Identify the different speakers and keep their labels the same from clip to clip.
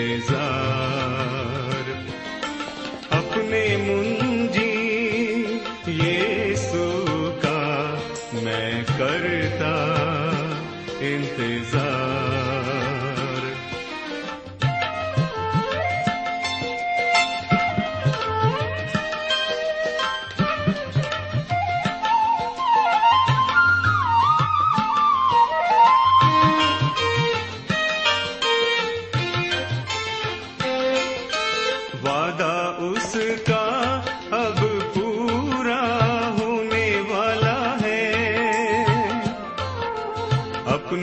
Speaker 1: پہ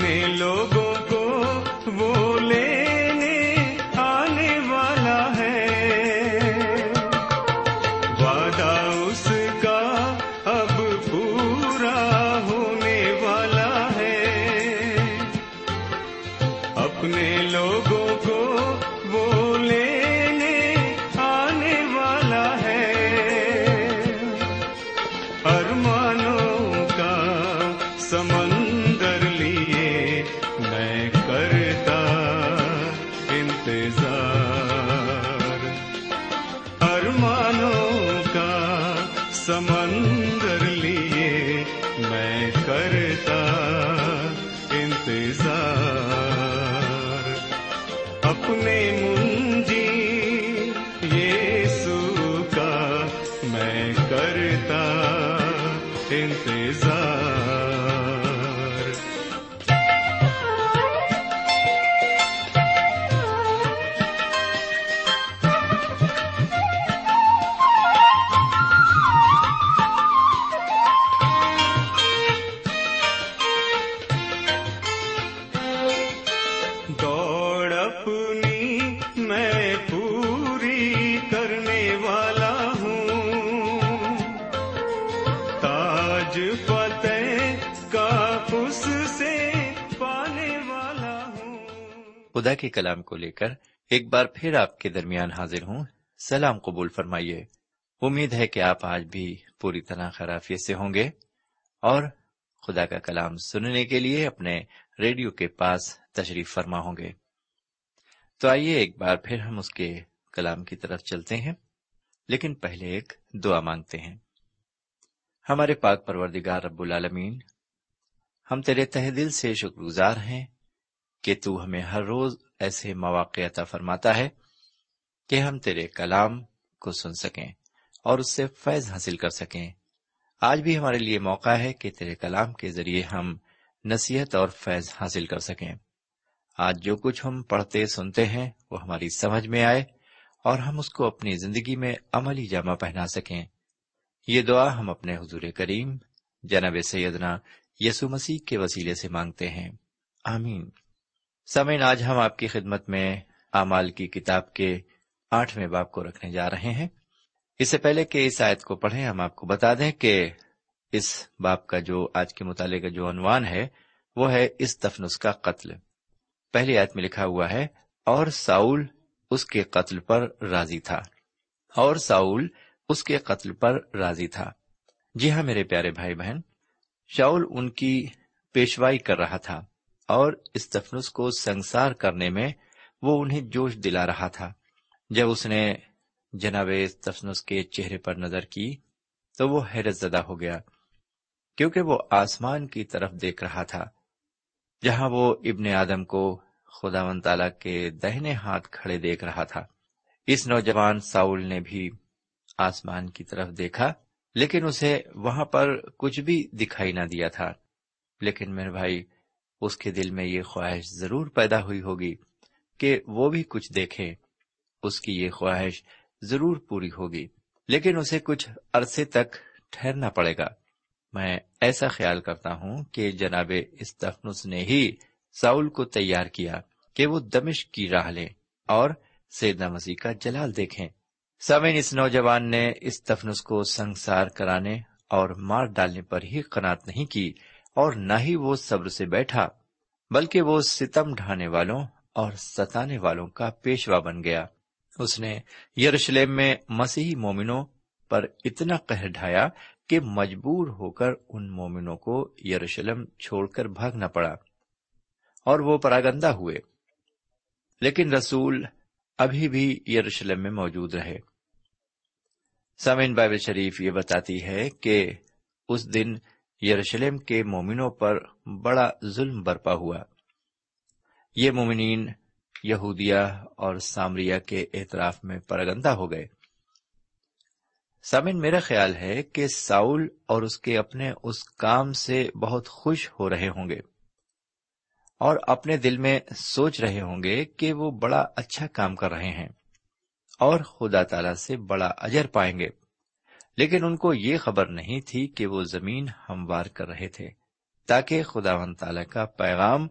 Speaker 1: میں لوگوں کو وہ لے سار خدا کے کلام کو لے کر ایک
Speaker 2: بار پھر آپ کے درمیان حاضر ہوں۔ سلام قبول فرمائیے۔ امید ہے کہ آپ آج بھی پوری طرح خرافیت سے ہوں گے۔ اور خدا کا کلام سننے کے لیے اپنے ریڈیو کے پاس تشریف فرما ہوں گے۔ تو آئیے ایک بار پھر ہم اس کے کلام کی طرف چلتے ہیں۔ لیکن پہلے ایک دعا مانگتے ہیں۔ ہمارے پاک پروردگار رب العالمین، ہم تیرے تہ دل سے شکر گزار ہیں۔ کہ تو ہمیں ہر روز ایسے مواقع عطا فرماتا ہے کہ ہم تیرے کلام کو سن سکیں اور اس سے فیض حاصل کر سکیں۔ آج بھی ہمارے لیے موقع ہے کہ تیرے کلام کے ذریعے ہم نصیحت اور فیض حاصل کر سکیں۔ آج جو کچھ ہم پڑھتے سنتے ہیں وہ ہماری سمجھ میں آئے اور ہم اس کو اپنی زندگی میں عملی جامہ پہنا سکیں۔ یہ دعا ہم اپنے حضور کریم جناب سیدنا یسو مسیح کے وسیلے سے مانگتے ہیں۔ آمین۔ سمین آج ہم آپ کی خدمت میں اعمال کی کتاب کے آٹھویں باپ کو رکھنے جا رہے ہیں۔ اس سے پہلے کہ اس آیت کو پڑھیں، ہم آپ کو بتا دیں کہ اس باپ کا جو آج کے مطالعے کا جو عنوان ہے، وہ ہے اس تفنس کا قتل۔ پہلی آیت میں لکھا ہوا ہے، اور ساؤل اس کے قتل پر راضی تھا۔ اور ساؤل اس کے قتل پر راضی تھا۔ جی ہاں میرے پیارے بھائی بہن شاؤل ان کی پیشوائی کر رہا تھا۔ اور اس تفنس کو سنسار کرنے میں وہ انہیں جوش دلا رہا تھا۔ جب اس نے جناب تفنس کے چہرے پر نظر کی تو وہ حیرت زدہ ہو گیا، کیونکہ وہ آسمان کی طرف دیکھ رہا تھا، جہاں وہ ابن آدم کو خدا و تعالی کے دہنے ہاتھ کھڑے دیکھ رہا تھا۔ اس نوجوان ساؤل نے بھی آسمان کی طرف دیکھا، لیکن اسے وہاں پر کچھ بھی دکھائی نہ دیا تھا۔ لیکن میرے بھائی اس کے دل میں یہ خواہش ضرور پیدا ہوئی ہوگی کہ وہ بھی کچھ دیکھے، اس کی یہ خواہش ضرور پوری ہوگی، لیکن اسے کچھ عرصے تک ٹھہرنا پڑے گا۔ میں ایسا خیال کرتا ہوں کہ جناب استفنس نے ہی ساؤل کو تیار کیا کہ وہ دمش کی راہ لے اور سیدنا مسیح کا جلال دیکھیں۔ سمین اس نوجوان نے اس تفنس کو سنسار کرانے اور مار ڈالنے پر ہی قناط نہیں کی۔ اور نہ ہی وہ صبر سے بیٹھا، بلکہ وہ ستم ڈھانے والوں اور ستانے والوں کا پیشوا بن گیا۔ اس نے یروشلم میں مسیحی مومنوں پر اتنا قہر ڈھایا کہ مجبور ہو کر ان مومنوں کو یروشلم چھوڑ کر بھاگنا پڑا اور وہ پراگندہ ہوئے۔ لیکن رسول ابھی بھی یروشلم میں موجود رہے۔ سامن بائبل شریف یہ بتاتی ہے کہ اس دن یروشلم کے مومنوں پر بڑا ظلم برپا ہوا۔ یہ مومنین یہودیا اور سامریا کے اعتراف میں پرگندہ ہو گئے۔ سامن میرا خیال ہے کہ ساؤل اور اس کے اپنے اس کام سے بہت خوش ہو رہے ہوں گے اور اپنے دل میں سوچ رہے ہوں گے کہ وہ بڑا اچھا کام کر رہے ہیں اور خدا تعالی سے بڑا اجر پائیں گے۔ لیکن ان کو یہ خبر نہیں تھی کہ وہ زمین ہموار کر رہے تھے، تاکہ خدا و تعالی کا پیغام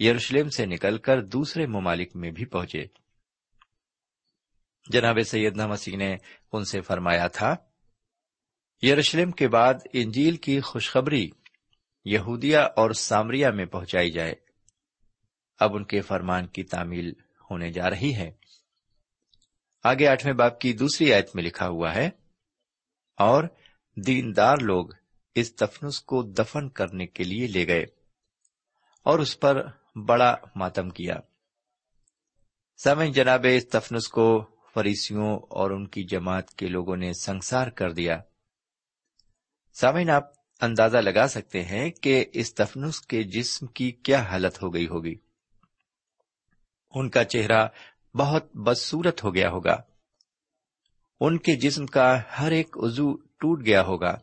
Speaker 2: یروشلم سے نکل کر دوسرے ممالک میں بھی پہنچے۔ جناب سیدنا مسیح نے ان سے فرمایا تھا، یروشلم کے بعد انجیل کی خوشخبری یہودیا اور سامریا میں پہنچائی جائے۔ اب ان کے فرمان کی تعمیل ہونے جا رہی ہے۔ آگے آٹھویں باپ کی دوسری آیت میں لکھا ہوا ہے اور دیندار لوگ اس تفنس کو دفن کرنے کے لیے لے گئے اور اس پر بڑا ماتم کیا۔ سمن جناب، اس تفنس کو فریسیوں اور ان کی جماعت کے لوگوں نے سنسار کر دیا۔ سامعین، آپ اندازہ لگا سکتے ہیں کہ اس تفنس کے جسم کی کیا حالت ہو گئی ہوگی۔ ان کا چہرہ بہت بدسورت ہو گیا ہوگا۔ ان کے جسم کا ہر ایک عضو ٹوٹ گیا ہوگا۔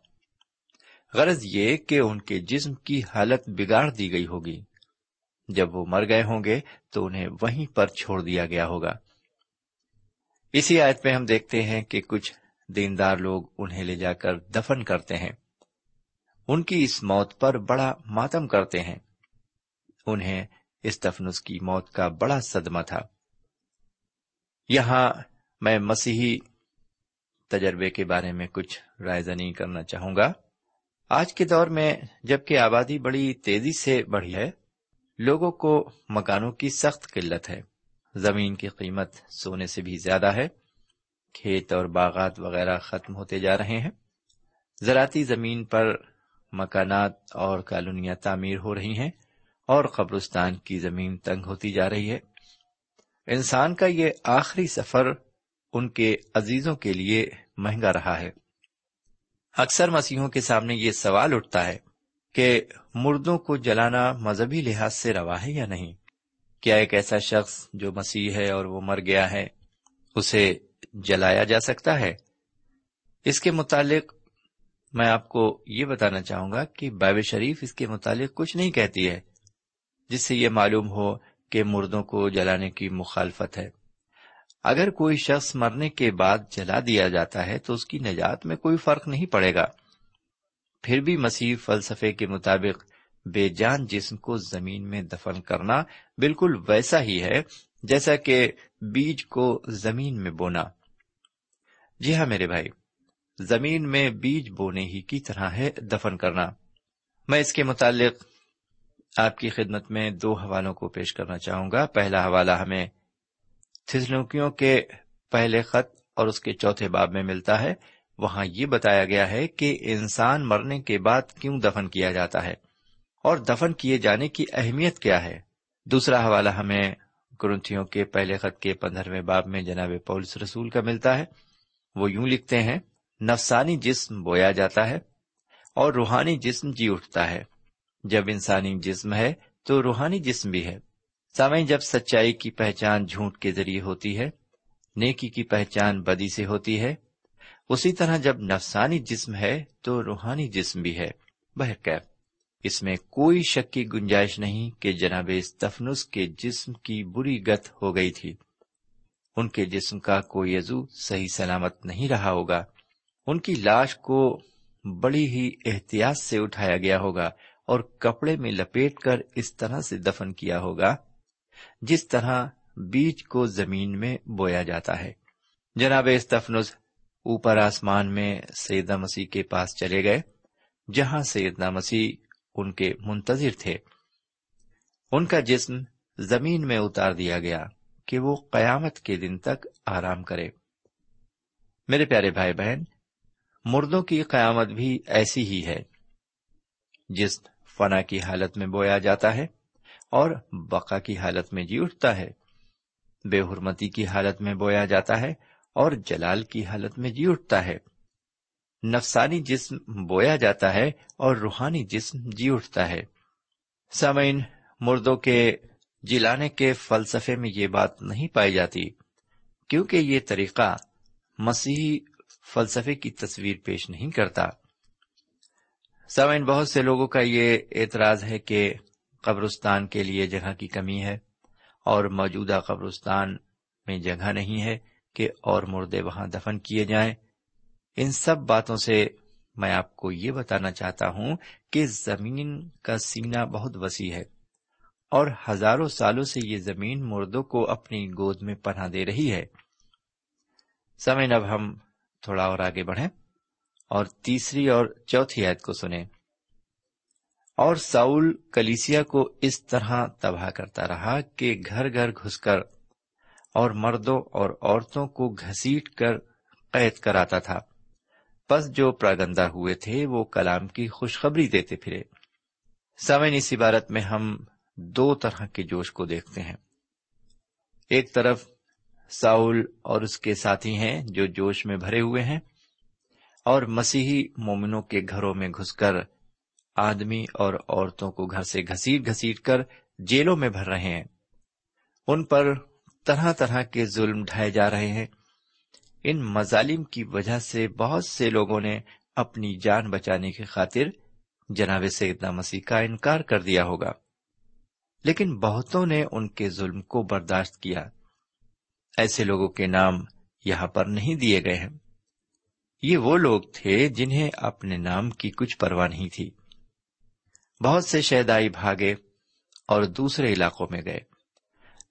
Speaker 2: غرض یہ کہ ان کے جسم کی حالت بگاڑ دی گئی ہوگی۔ جب وہ مر گئے ہوں گے تو انہیں وہیں پر چھوڑ دیا گیا ہوگا۔ اسی آیت میں ہم دیکھتے ہیں کہ کچھ دیندار لوگ انہیں لے جا کر دفن کرتے ہیں۔ ان کی اس موت پر بڑا ماتم کرتے ہیں۔ انہیں اس تفنس کی موت کا بڑا صدمہ تھا۔ یہاں میں مسیحی تجربے کے بارے میں کچھ رائے زنی کرنا چاہوں گا۔ آج کے دور میں جبکہ آبادی بڑی تیزی سے بڑھی ہے، لوگوں کو مکانوں کی سخت قلت ہے۔ زمین کی قیمت سونے سے بھی زیادہ ہے۔ کھیت اور باغات وغیرہ ختم ہوتے جا رہے ہیں۔ زراعتی زمین پر مکانات اور کالونیاں تعمیر ہو رہی ہیں اور قبرستان کی زمین تنگ ہوتی جا رہی ہے۔ انسان کا یہ آخری سفر ان کے عزیزوں کے لیے مہنگا رہا ہے۔ اکثر مسیحوں کے سامنے یہ سوال اٹھتا ہے کہ مردوں کو جلانا مذہبی لحاظ سے روا ہے یا نہیں؟ کیا ایک ایسا شخص جو مسیح ہے اور وہ مر گیا ہے، اسے جلایا جا سکتا ہے؟ اس کے متعلق میں آپ کو یہ بتانا چاہوں گا کہ بائب شریف اس کے متعلق کچھ نہیں کہتی ہے، جس سے یہ معلوم ہو کہ مردوں کو جلانے کی مخالفت ہے۔ اگر کوئی شخص مرنے کے بعد جلا دیا جاتا ہے تو اس کی نجات میں کوئی فرق نہیں پڑے گا۔ پھر بھی مسیح فلسفے کے مطابق بے جان جسم کو زمین میں دفن کرنا بالکل ویسا ہی ہے جیسا کہ بیج کو زمین میں بونا۔ جی ہاں میرے بھائی، زمین میں بیج بونے ہی کی طرح ہے دفن کرنا۔ میں اس کے متعلق آپ کی خدمت میں دو حوالوں کو پیش کرنا چاہوں گا۔ پہلا حوالہ ہمیں تھسلوکیوں کے پہلے خط اور اس کے چوتھے باب میں ملتا ہے۔ وہاں یہ بتایا گیا ہے کہ انسان مرنے کے بعد کیوں دفن کیا جاتا ہے اور دفن کیے جانے کی اہمیت کیا ہے۔ دوسرا حوالہ ہمیں گرنتھیوں کے پہلے خط کے پندرہویں باب میں جناب پولس رسول کا ملتا ہے۔ وہ یوں لکھتے ہیں، نفسانی جسم بویا جاتا ہے اور روحانی جسم جی اٹھتا ہے۔ جب انسانی جسم ہے تو روحانی جسم بھی ہے۔ سامعین، جب سچائی کی پہچان جھوٹ کے ذریعے ہوتی ہے، نیکی کی پہچان بدی سے ہوتی ہے، اسی طرح جب نفسانی جسم ہے تو روحانی جسم بھی ہے۔ بہرکیف، اس میں کوئی شک کی گنجائش نہیں کہ جناب استفنس کے جسم کی بری گت ہو گئی تھی۔ ان کے جسم کا کوئی عزو صحیح سلامت نہیں رہا ہوگا۔ ان کی لاش کو بڑی ہی احتیاط سے اٹھایا گیا ہوگا اور کپڑے میں لپیٹ کر اس طرح سے دفن کیا ہوگا۔ جس طرح بیج کو زمین میں بویا جاتا ہے۔ جناب استفنس اوپر آسمان میں سیدہ مسیح کے پاس چلے گئے، جہاں سیدنا مسیح ان کے منتظر تھے۔ ان کا جسم زمین میں اتار دیا گیا کہ وہ قیامت کے دن تک آرام کرے۔ میرے پیارے بھائی بہن، مردوں کی قیامت بھی ایسی ہی ہے جسم فنا کی حالت میں بویا جاتا ہے۔ اور بقا کی حالت میں جی اٹھتا ہے۔ بے حرمتی کی حالت میں بویا جاتا ہے اور جلال کی حالت میں جی اٹھتا ہے۔ نفسانی جسم بویا جاتا ہے اور روحانی جسم جی اٹھتا ہے۔ سامعین، مردوں کے جلانے کے فلسفے میں یہ بات نہیں پائی جاتی، کیونکہ یہ طریقہ مسیحی فلسفے کی تصویر پیش نہیں کرتا۔ سامعین، بہت سے لوگوں کا یہ اعتراض ہے کہ قبرستان کے لیے جگہ کی کمی ہے اور موجودہ قبرستان میں جگہ نہیں ہے کہ اور مردے وہاں دفن کیے جائیں۔ ان سب باتوں سے میں آپ کو یہ بتانا چاہتا ہوں کہ زمین کا سینہ بہت وسیع ہے اور ہزاروں سالوں سے یہ زمین مردوں کو اپنی گود میں پناہ دے رہی ہے۔ سمین اب ہم تھوڑا اور آگے بڑھیں اور تیسری اور چوتھی عید کو سنیں۔ اور ساؤل کلیسیا کو اس طرح تباہ کرتا رہا کہ گھر گھر گھس کر اور مردوں اور عورتوں کو گھسیٹ کر قید کراتا تھا۔ پس جو پراگندہ ہوئے تھے، وہ کلام کی خوشخبری دیتے پھرے۔ سمن اس عبارت میں ہم دو طرح کے جوش کو دیکھتے ہیں۔ ایک طرف ساؤل اور اس کے ساتھی ہیں جو جوش میں بھرے ہوئے ہیں اور مسیحی مومنوں کے گھروں میں گھس کر آدمی اور عورتوں کو گھر سے گھسیٹ گھسیٹ کر جیلوں میں بھر رہے ہیں۔ ان پر طرح طرح کے ظلم ڈھائے جا رہے ہیں۔ ان مظالم کی وجہ سے بہت سے لوگوں نے اپنی جان بچانے کی خاطر جناب سیدنا مسیح کا انکار کر دیا ہوگا۔ لیکن بہتوں نے ان کے ظلم کو برداشت کیا۔ ایسے لوگوں کے نام یہاں پر نہیں دیے گئے ہیں۔ یہ وہ لوگ تھے جنہیں اپنے نام کی کچھ پرواہ نہیں تھی۔ بہت سے شہدائی بھاگے اور دوسرے علاقوں میں گئے۔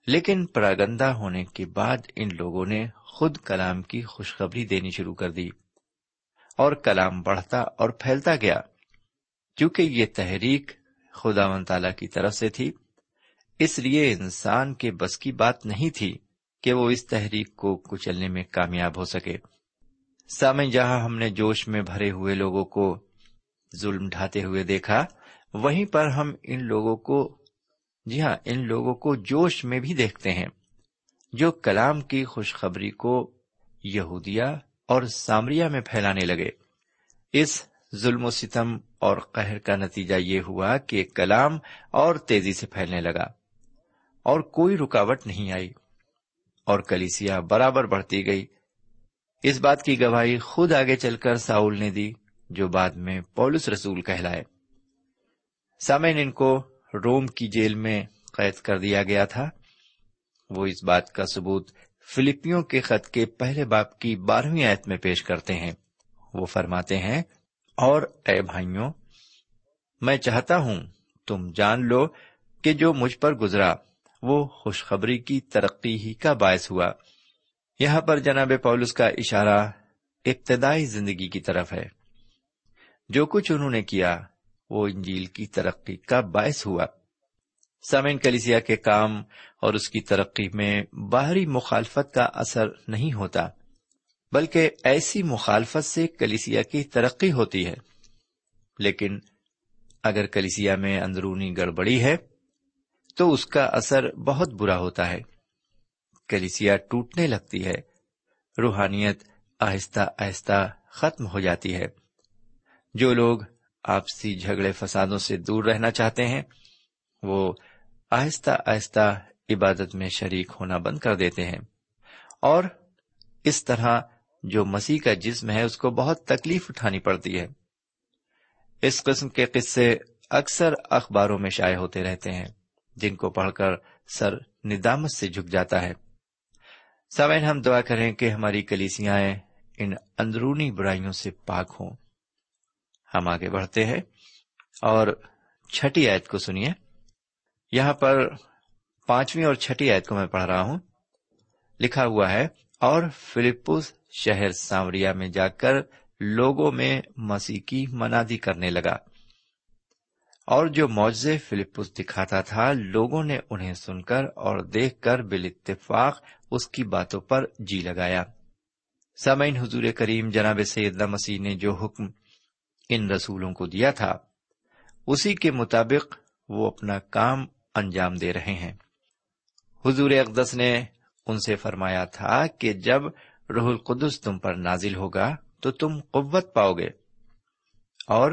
Speaker 2: لیکن پراگندہ ہونے کے بعد ان لوگوں نے خود کلام کی خوشخبری دینی شروع کر دی اور کلام بڑھتا اور پھیلتا گیا۔ کیونکہ یہ تحریک خدا من تعالی کی طرف سے تھی، اس لیے انسان کے بس کی بات نہیں تھی کہ وہ اس تحریک کو کچلنے میں کامیاب ہو سکے۔ سامع جہاں ہم نے جوش میں بھرے ہوئے لوگوں کو ظلم ڈھاتے ہوئے دیکھا وہیں پر ہم ان لوگوں کو جی ہاں ان لوگوں کو جوش میں بھی دیکھتے ہیں، جو کلام کی خوشخبری کو یہودیا اور سامریا میں پھیلانے لگے۔ اس ظلم و ستم اور قہر کا نتیجہ یہ ہوا کہ کلام اور تیزی سے پھیلنے لگا اور کوئی رکاوٹ نہیں آئی اور کلیسیا برابر بڑھتی گئی۔ اس بات کی گواہی خود آگے چل کر ساؤل نے دی، جو بعد میں پولس رسول کہلائے۔ سامعین، ان کو روم کی جیل میں قید کر دیا گیا تھا۔ وہ اس بات کا ثبوت فلپیوں کے خط کے پہلے باپ کی بارہویں آیت میں پیش کرتے ہیں۔ وہ فرماتے ہیں، اور اے بھائیوں، میں چاہتا ہوں تم جان لو کہ جو مجھ پر گزرا، وہ خوشخبری کی ترقی ہی کا باعث ہوا۔ یہاں پر جناب پولس کا اشارہ ابتدائی زندگی کی طرف ہے۔ جو کچھ انہوں نے کیا وہ انجیل کی ترقی کا باعث ہوا۔ سامعین، کلیسیا کے کام اور اس کی ترقی میں باہری مخالفت کا اثر نہیں ہوتا، بلکہ ایسی مخالفت سے کلیسیا کی ترقی ہوتی ہے۔ لیکن اگر کلیسیا میں اندرونی گڑبڑی ہے، تو اس کا اثر بہت برا ہوتا ہے۔ کلیسیا ٹوٹنے لگتی ہے، روحانیت آہستہ آہستہ ختم ہو جاتی ہے۔ جو لوگ آپسی جھگڑے فسادوں سے دور رہنا چاہتے ہیں، وہ آہستہ آہستہ عبادت میں شریک ہونا بند کر دیتے ہیں۔ اور اس طرح جو مسیح کا جسم ہے، اس کو بہت تکلیف اٹھانی پڑتی ہے۔ اس قسم کے قصے اکثر اخباروں میں شائع ہوتے رہتے ہیں، جن کو پڑھ کر سر ندامت سے جھک جاتا ہے۔ سوین ہم دعا کریں کہ ہماری کلیسیاں ان اندرونی برائیوں سے پاک ہوں۔ ہم آگے بڑھتے ہیں۔ اور چھٹی آیت کو سنیے۔ یہاں پر پانچویں اور چھٹی آیت کو میں پڑھ رہا ہوں۔ لکھا ہوا ہے، اور فلپس شہر سانوریا میں جا کر لوگوں میں مسیح کی منادی کرنے لگا۔ اور جو معجزے فلپس دکھاتا تھا، لوگوں نے انہیں سن کر اور دیکھ کر بال اتفاق اس کی باتوں پر جی لگایا۔ سامعین، حضور کریم جناب سید مسیح نے جو حکم ان رسولوں کو دیا تھا۔ اسی کے مطابق وہ اپنا کام انجام دے رہے ہیں۔ حضور اقدس نے ان سے فرمایا تھا کہ جب روح القدس تم پر نازل ہوگا تو تم قوت پاؤ گے۔ اور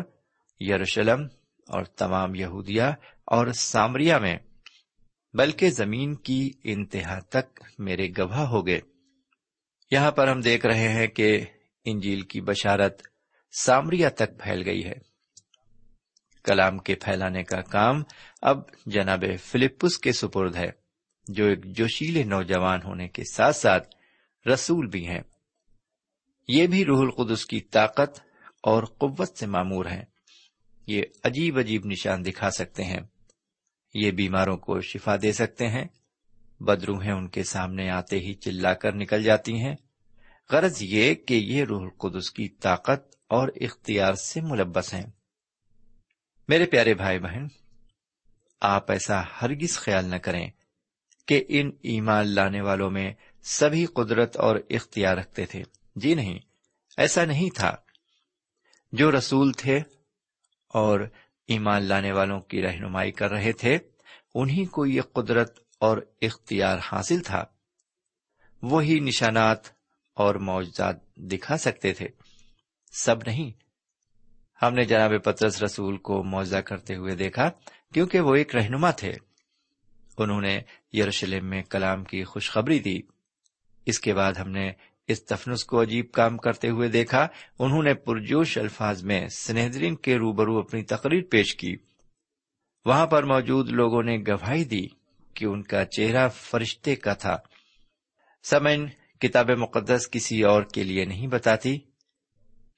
Speaker 2: یروشلم اور تمام یہودیا اور سامریا میں، بلکہ زمین کی انتہا تک میرے گواہ ہو گئے۔ یہاں پر ہم دیکھ رہے ہیں کہ انجیل کی بشارت سامریا تک پھیل گئی ہے۔ کلام کے پھیلانے کا کام اب جناب فلپس کے سپرد ہے، جو ایک جوشیلے نوجوان ہونے کے ساتھ ساتھ رسول بھی ہیں۔ یہ بھی روح القدس کی طاقت اور قوت سے معمور ہیں۔ یہ عجیب عجیب نشان دکھا سکتے ہیں۔ یہ بیماروں کو شفا دے سکتے ہیں۔ بدروہیں ان کے سامنے آتے ہی چلا کر نکل جاتی ہیں۔ غرض یہ کہ یہ روح القدس کی طاقت اور اختیار سے ملبس ہیں۔ میرے پیارے بھائی بہن، آپ ایسا ہرگز خیال نہ کریں کہ ان ایمان لانے والوں میں سبھی قدرت اور اختیار رکھتے تھے۔ جی نہیں، ایسا نہیں تھا۔ جو رسول تھے اور ایمان لانے والوں کی رہنمائی کر رہے تھے انہیں کو یہ قدرت اور اختیار حاصل تھا۔ وہی نشانات اور معجزات دکھا سکتے تھے۔ سب نہیں۔ ہم نے جناب پترس رسول کو معاوضہ کرتے ہوئے دیکھا کیونکہ وہ ایک رہنما تھے۔ انہوں نے یروشلم میں کلام کی خوشخبری دی۔ اس کے بعد ہم نے اس تفنس کو عجیب کام کرتے ہوئے دیکھا۔ انہوں نے پرجوش الفاظ میں سنہدرین کے روبرو اپنی تقریر پیش کی۔ وہاں پر موجود لوگوں نے گواہی دی کہ ان کا چہرہ فرشتے کا تھا۔ سمن کتاب مقدس کسی اور کے لیے نہیں بتاتی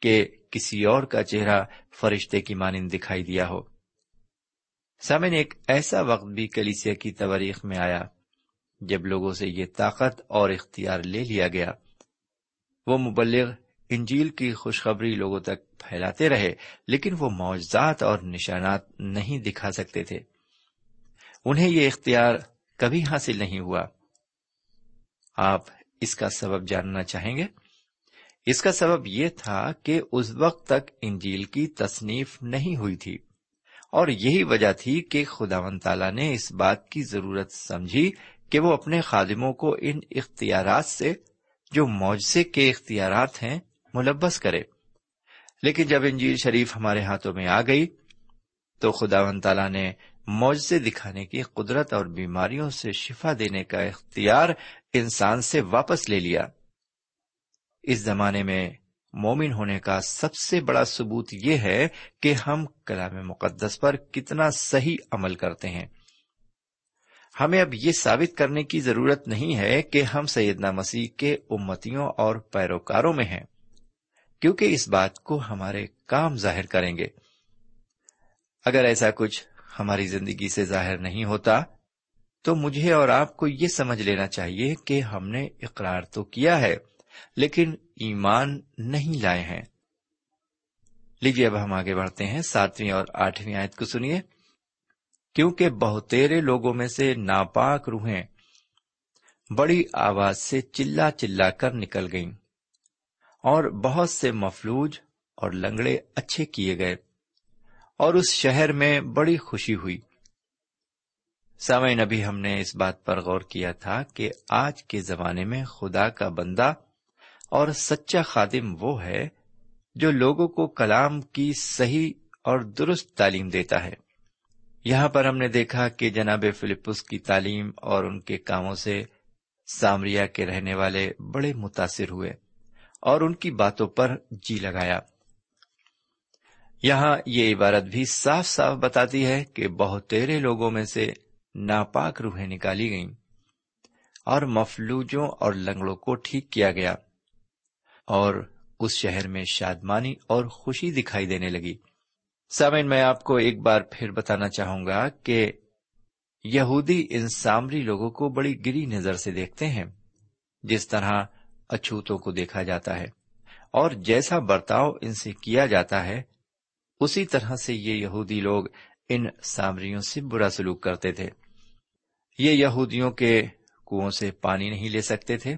Speaker 2: کہ کسی اور کا چہرہ فرشتے کی مانند دکھائی دیا ہو۔ سمن ایک ایسا وقت بھی کلیسیا کی تواریخ میں آیا جب لوگوں سے یہ طاقت اور اختیار لے لیا گیا۔ وہ مبلغ انجیل کی خوشخبری لوگوں تک پھیلاتے رہے، لیکن وہ معجزات اور نشانات نہیں دکھا سکتے تھے۔ انہیں یہ اختیار کبھی حاصل نہیں ہوا۔ آپ اس کا سبب جاننا چاہیں گے؟ اس کا سبب یہ تھا کہ اس وقت تک انجیل کی تصنیف نہیں ہوئی تھی، اور یہی وجہ تھی کہ خدا و تعالی نے اس بات کی ضرورت سمجھی کہ وہ اپنے خادموں کو ان اختیارات سے، جو معجزے کے اختیارات ہیں ملبس کرے۔ لیکن جب انجیل شریف ہمارے ہاتھوں میں آ گئی، تو خدا و تعالی نے معجزے دکھانے کی قدرت اور بیماریوں سے شفا دینے کا اختیار انسان سے واپس لے لیا۔ اس زمانے میں مومن ہونے کا سب سے بڑا ثبوت یہ ہے کہ ہم کلام مقدس پر کتنا صحیح عمل کرتے ہیں۔ ہمیں اب یہ ثابت کرنے کی ضرورت نہیں ہے کہ ہم سیدنا مسیح کے امتیوں اور پیروکاروں میں ہیں، کیونکہ اس بات کو ہمارے کام ظاہر کریں گے۔ اگر ایسا کچھ ہماری زندگی سے ظاہر نہیں ہوتا، تو مجھے اور آپ کو یہ سمجھ لینا چاہیے کہ ہم نے اقرار تو کیا ہے، لیکن ایمان نہیں لائے ہیں۔ لیجیے اب ہم آگے بڑھتے ہیں، ساتویں اور آٹھویں آیت کو سنیے۔ کیونکہ بہتےرے لوگوں میں سے ناپاک روحیں بڑی آواز سے چلا چلا کر نکل گئیں اور بہت سے مفلوج اور لنگڑے اچھے کیے گئے۔ اور اس شہر میں بڑی خوشی ہوئی۔ سمے ابھی ہم نے اس بات پر غور کیا تھا کہ آج کے زمانے میں خدا کا بندہ اور سچا خادم وہ ہے جو لوگوں کو کلام کی صحیح اور درست تعلیم دیتا ہے۔ یہاں پر ہم نے دیکھا کہ جناب فلپس کی تعلیم اور ان کے کاموں سے سامریا کے رہنے والے بڑے متاثر ہوئے اور ان کی باتوں پر جی لگایا۔ یہاں یہ عبارت بھی صاف صاف بتاتی ہے کہ بہت تیرے لوگوں میں سے ناپاک روحیں نکالی گئیں اور مفلوجوں اور لنگڑوں کو ٹھیک کیا گیا اور اس شہر میں شادمانی اور خوشی دکھائی دینے لگی۔ سامن میں آپ کو ایک بار پھر بتانا چاہوں گا کہ یہودی ان سامری لوگوں کو بڑی گری نظر سے دیکھتے ہیں، جس طرح اچھوتوں کو دیکھا جاتا ہے اور جیسا برتاؤ ان سے کیا جاتا ہے اسی طرح سے یہ یہودی لوگ ان سامریوں سے برا سلوک کرتے تھے۔ یہ یہودیوں کے کنو سے پانی نہیں لے سکتے تھے۔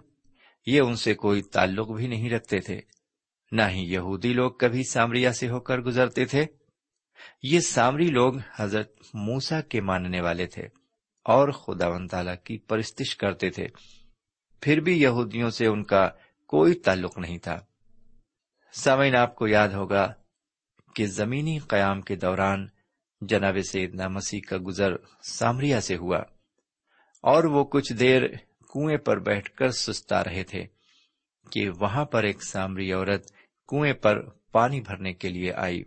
Speaker 2: یہ ان سے کوئی تعلق بھی نہیں رکھتے تھے۔ نہ ہی یہودی لوگ کبھی سامریا سے ہو کر گزرتے تھے۔ یہ سامری لوگ حضرت موسا کے ماننے والے تھے اور خدا و تعالی کی پرستش کرتے تھے۔ پھر بھی یہودیوں سے ان کا کوئی تعلق نہیں تھا۔ سامعین، آپ کو یاد ہوگا کہ زمینی قیام کے دوران جناب سیدنا مسیح کا گزر سامریا سے ہوا اور وہ کچھ دیر کنویں پر بیٹھ کر سستا رہے تھے کہ وہاں پر ایک سامری عورت کنویں پر پانی بھرنے کے لیے آئی۔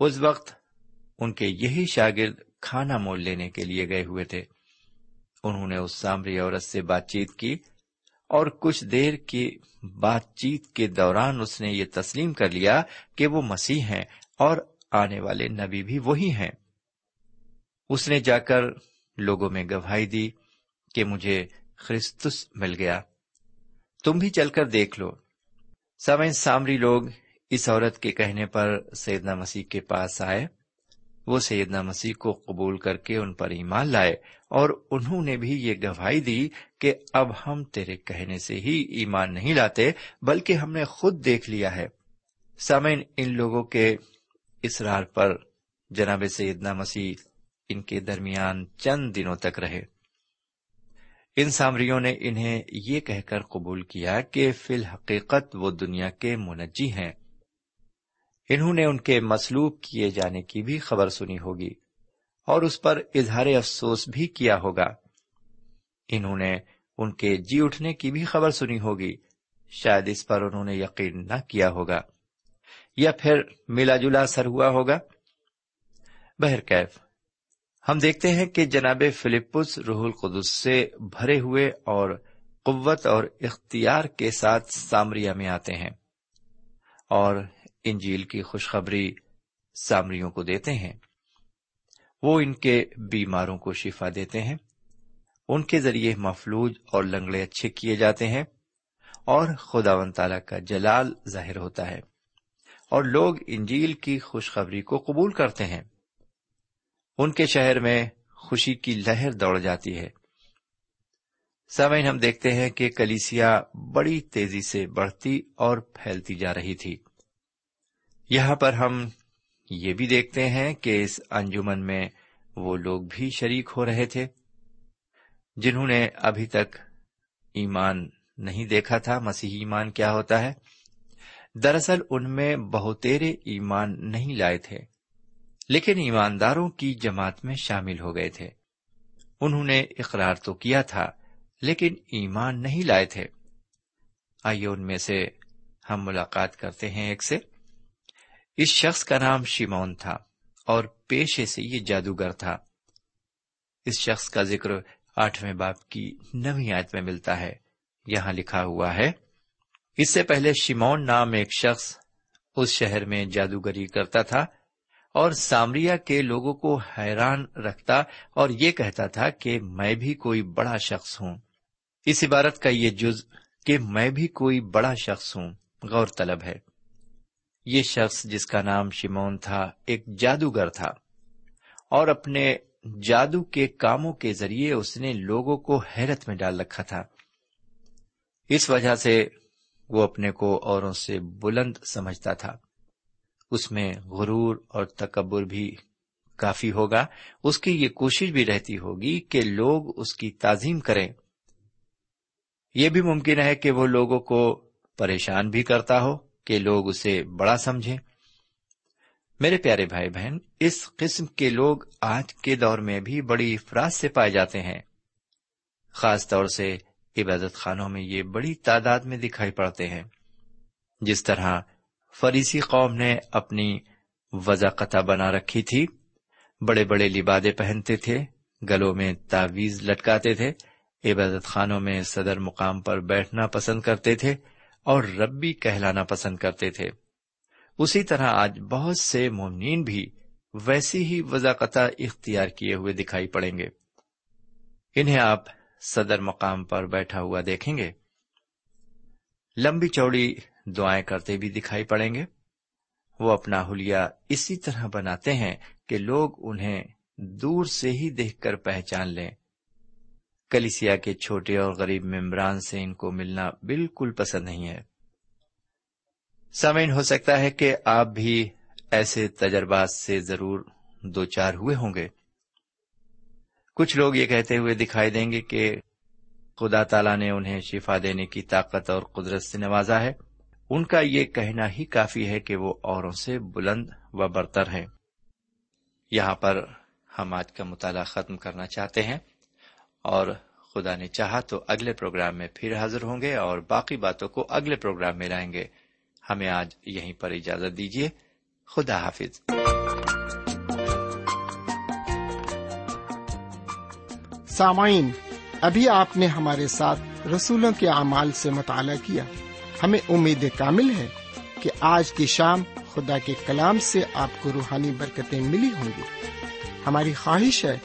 Speaker 2: اس وقت ان کے یہی شاگرد کھانا مول لینے کے لیے گئے ہوئے تھے۔ انہوں نے اس سامری عورت سے بات چیت کی اور کچھ دیر کی بات چیت کے دوران اس نے یہ تسلیم کر لیا کہ وہ مسیح ہیں اور آنے والے نبی بھی وہی ہیں۔ اس نے جا کر لوگوں میں گواہی دی کہ مجھے خرستس مل گیا۔ تم بھی چل کر دیکھ لو۔ سمے سامری لوگ اس عورت کے کہنے پر سیدنا مسیح کے پاس آئے۔ وہ سیدنا مسیح کو قبول کر کے ان پر ایمان لائے اور انہوں نے بھی یہ گواہی دی کہ اب ہم تیرے کہنے سے ہی ایمان نہیں لاتے، بلکہ ہم نے خود دیکھ لیا ہے۔ سامعین، ان لوگوں کے اسرار پر جناب سیدنا مسیح ان کے درمیان چند دنوں تک رہے۔ ان سامریوں نے انہیں یہ کہہ کر قبول کیا کہ فی الحقیقت وہ دنیا کے منجی ہیں۔ انہوں نے ان کے مسلوب کیے جانے کی بھی خبر سنی ہوگی اور اس پر اظہار افسوس بھی کیا ہوگا۔ انہوں نے ان کے جی اٹھنے کی بھی خبر سنی ہوگی۔ شاید اس پر انہوں نے یقین نہ کیا ہوگا۔ یا پھر ملا جلا اثر ہوا ہوگا۔ بہرکیف ہم دیکھتے ہیں کہ جناب فلپس روح القدس سے بھرے ہوئے اور قوت اور اختیار کے ساتھ سامریا میں آتے ہیں اور انجیل کی خوشخبری سامریوں کو دیتے ہیں۔ وہ ان کے بیماروں کو شفا دیتے ہیں۔ ان کے ذریعے مفلوج اور لنگڑے اچھے کیے جاتے ہیں اور خدا و تعالی کا جلال ظاہر ہوتا ہے اور لوگ انجیل کی خوشخبری کو قبول کرتے ہیں۔ ان کے شہر میں خوشی کی لہر دوڑ جاتی ہے۔ سمعین ہم دیکھتے ہیں کہ کلیسیا بڑی تیزی سے بڑھتی اور پھیلتی جا رہی تھی۔ یہاں پر ہم یہ بھی دیکھتے ہیں کہ اس انجمن میں وہ لوگ بھی شریک ہو رہے تھے جنہوں نے ابھی تک ایمان نہیں دیکھا تھا۔ مسیحی ایمان کیا ہوتا ہے؟ دراصل ان میں بہتےرے ایمان نہیں لائے تھے، لیکن ایمانداروں کی جماعت میں شامل ہو گئے تھے۔ انہوں نے اقرار تو کیا تھا، لیکن ایمان نہیں لائے تھے۔ آئیے ان میں سے ہم ملاقات کرتے ہیں ایک سے۔ اس شخص کا نام شیمون تھا اور پیشے سے یہ جادوگر تھا۔ اس شخص کا ذکر آٹھویں باپ کی نویں آیت میں ملتا ہے۔ یہاں لکھا ہوا ہے، اس سے پہلے شمون نام ایک شخص اس شہر میں جادوگری کرتا تھا اور سامریا کے لوگوں کو حیران رکھتا اور یہ کہتا تھا کہ میں بھی کوئی بڑا شخص ہوں۔ اس عبارت کا یہ جز کہ میں بھی کوئی بڑا شخص ہوں۔ غور طلب ہے۔ یہ شخص جس کا نام شمون تھا، ایک جادوگر تھا۔ اور اپنے جادو کے کاموں کے ذریعے اس نے لوگوں کو حیرت میں ڈال رکھا تھا۔ اس وجہ سے وہ اپنے کو اوروں سے بلند سمجھتا تھا۔ اس میں غرور اور تکبر بھی کافی ہوگا۔ اس کی یہ کوشش بھی رہتی ہوگی کہ لوگ اس کی تعظیم کریں۔ یہ بھی ممکن ہے کہ وہ لوگوں کو پریشان بھی کرتا ہو۔ کہ لوگ اسے بڑا سمجھیں۔ میرے پیارے بھائی بہن، اس قسم کے لوگ آج کے دور میں بھی بڑی افراد سے پائے جاتے ہیں۔ خاص طور سے عبادت خانوں میں یہ بڑی تعداد میں دکھائی پڑتے ہیں۔ جس طرح فریسی قوم نے اپنی وضاقتہ بنا رکھی تھی، بڑے بڑے لبادے پہنتے تھے، گلوں میں تعویز لٹکاتے تھے، عبادت خانوں میں صدر مقام پر بیٹھنا پسند کرتے تھے۔ اور ربی کہلانا پسند کرتے تھے۔ اسی طرح آج بہت سے مومنین بھی ویسی ہی وضاقتہ اختیار کیے ہوئے دکھائی پڑیں گے۔ انہیں آپ صدر مقام پر بیٹھا ہوا دیکھیں گے۔ لمبی چوڑی دعائیں کرتے بھی دکھائی پڑیں گے۔ وہ اپنا حلیہ اسی طرح بناتے ہیں کہ لوگ انہیں دور سے ہی دیکھ کر پہچان لیں۔ کلیسیا کے چھوٹے اور غریب ممبران سے ان کو ملنا بالکل پسند نہیں ہے۔ سمین ہو سکتا ہے کہ آپ بھی ایسے تجربات سے ضرور دو چار ہوئے ہوں گے۔ کچھ لوگ یہ کہتے ہوئے دکھائی دیں گے کہ خدا تعالیٰ نے انہیں شفا دینے کی طاقت اور قدرت سے نوازا ہے۔ ان کا یہ کہنا ہی کافی ہے کہ وہ اوروں سے بلند و برتر ہیں۔ یہاں پر ہم آج کا مطالعہ ختم کرنا چاہتے ہیں۔ اور خدا نے چاہا تو اگلے پروگرام میں پھر حاضر ہوں گے اور باقی باتوں کو اگلے پروگرام میں لائیں گے۔ ہمیں آج یہیں پر اجازت دیجیے خدا حافظ۔
Speaker 3: سامعین، ابھی آپ نے ہمارے ساتھ رسولوں کے اعمال سے مطالعہ کیا۔ ہمیں امید کامل ہے کہ آج کی شام خدا کے کلام سے آپ کو روحانی برکتیں ملی ہوں گی۔ ہماری خواہش ہے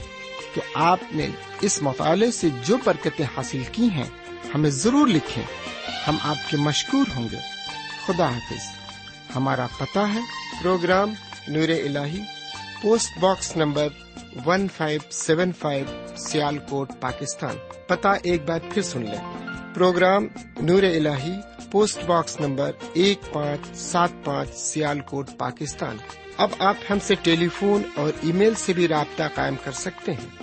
Speaker 3: کہ آپ نے اس مطالعے سے جو برکتیں حاصل کی ہیں، ہمیں ضرور لکھیں۔ ہم آپ کے مشکور ہوں گے۔ خدا حافظ۔ ہمارا پتہ ہے۔ پروگرام نور ال post box number one five seven five Sialkot Pakistan. پتہ ایک بار پھر سن لیں۔ پروگرام نور ال پوسٹ باکس نمبر ایک پانچ سات پانچ سیال کوٹ پاکستان۔ اب آپ ہم سے ٹیلی فون اور ای میل سے بھی رابطہ قائم کر سکتے ہیں۔